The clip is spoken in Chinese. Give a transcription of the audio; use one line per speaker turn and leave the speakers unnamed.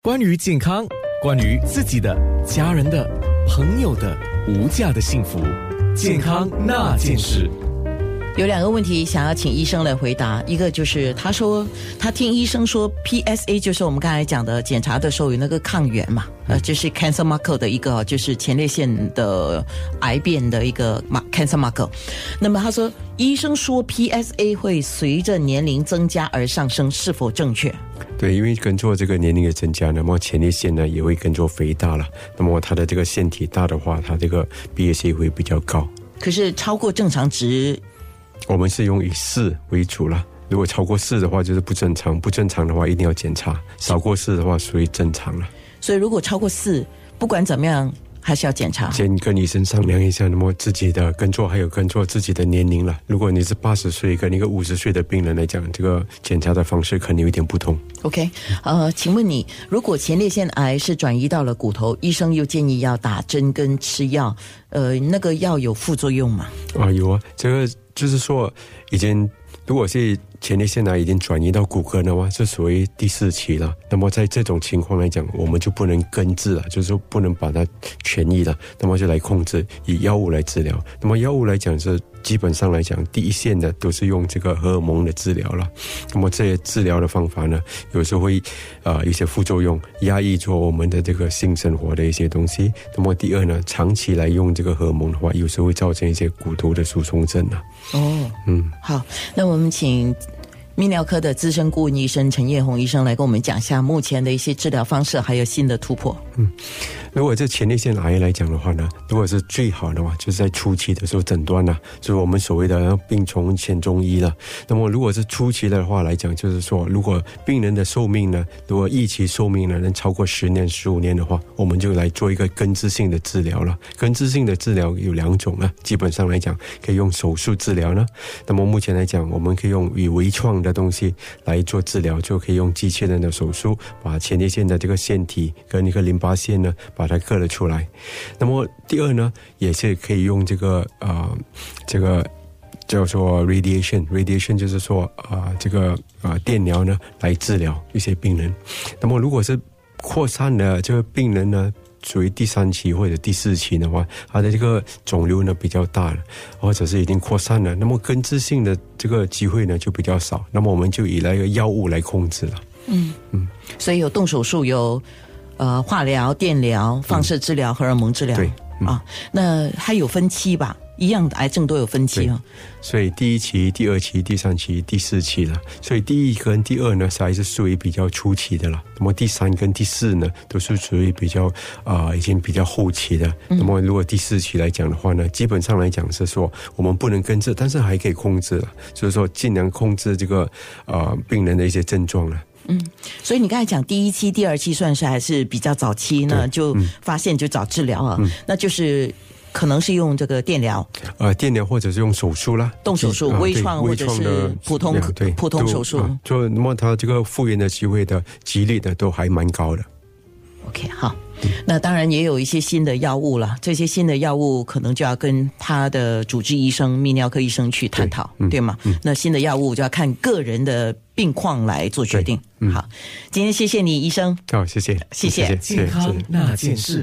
关于健康，关于自己的、家人的、朋友的无价的幸福，健康那件事。
有两个问题想要请医生来回答，一个就是他说他听医生说 PSA 就是我们刚才讲的检查的时候有那个抗原嘛，呃，就是 cancer marker 的一个就是前列腺的癌变的一个 cancer marker。那么他说医生说 PSA 会随着年龄增加而上升，是否正确？
对，因为跟着这个年龄的增加，那么前列腺呢也会跟着肥大了。那么它的这个腺体大的话，它这个 BSC 会比较高。
可是超过正常值。
我们是用以四为主了，如果超过四的话就是不正常，不正常的话一定要检查；少过四的话属于正常了。
所以如果超过四，不管怎么样还是要检查。
先跟医生商量一下，那么自己的跟错还有跟错自己的年龄了。如果你是八十岁跟一个五十岁的病人来讲，这个检查的方式可能有点不同。
OK，呃，请问你如果前列腺癌是转移到了骨头，医生又建议要打针跟吃药，呃，那个药有副作用吗？
啊，有啊，这个。就是说，已经如果是前列腺癌已经转移到骨科的话，是属于第四期了。那么在这种情况来讲，我们就不能根治了，就是说不能把它痊愈了，那么就来控制，以药物来治疗。那么药物来讲是。基本上来讲，第一线的都是用这个荷尔蒙的治疗了。那么这些治疗的方法呢，有时候会啊一些副作用，压抑住我们的这个性生活的一些东西。那么第二呢，长期来用这个荷尔蒙的话，有时候会造成一些骨头的疏松症啊。
哦，嗯，好，那我们请。泌尿科的资深顾问医生陈叶红医生来跟我们讲一下目前的一些治疗方式，还有新的突破。
嗯，如果这前列腺癌来讲的话呢，如果是最好的话，就是在初期的时候诊断呢，就是我们所谓的病从浅中医了。那么如果是初期的话来讲，就是说如果病人的寿命呢，如果预期寿命呢能超过十年、十五年的话，我们就来做一个根治性的治疗了。根治性的治疗有两种啊，基本上来讲可以用手术治疗呢。那么目前来讲，我们可以用以微创的。东西来做治疗，就可以用机器人的手术把前列腺的这个腺体跟一个淋巴腺呢，把它割了出来。那么第二呢，也是可以用这个呃，这个叫做 radiation，radiation 就是说啊，这个啊电疗呢来治疗一些病人。那么如果是扩散的这个病人呢？属于第三期或者第四期的话，他的这个肿瘤呢比较大了，或者是已经扩散了，那么根治性的这个机会呢就比较少，那么我们就以那个药物来控制了。
嗯嗯，所以有动手术，有呃化疗、电疗、放射治疗、荷尔蒙治疗。
对
啊，那还有分期吧？一样的癌症都有分期啊，
所以第一期、第二期、第三期、第四期了。所以第一跟第二呢，还是属于比较初期的了。那么第三跟第四呢，都是属于比较啊，已经比较后期的。那么如果第四期来讲的话呢，基本上来讲是说我们不能根治，但是还可以控制了，就是说尽量控制这个啊病人的一些症状了。
嗯，所以你刚才讲第一期、第二期算是还是比较早期呢，就发现就早治疗啊，那就是。可能是用这个电疗，
呃，电疗或者是用手术啦，
动手术、微创或者是普通对普通手术，
就那么他这个复原的机会的几率的都还蛮高的。
OK，好，那当然也有一些新的药物了，这些新的药物可能就要跟他的主治医生、泌尿科医生去探讨，对吗？那新的药物就要看个人的病况来做决定。好，今天谢谢你，医生。
好，谢谢，
谢谢，
健康那件事。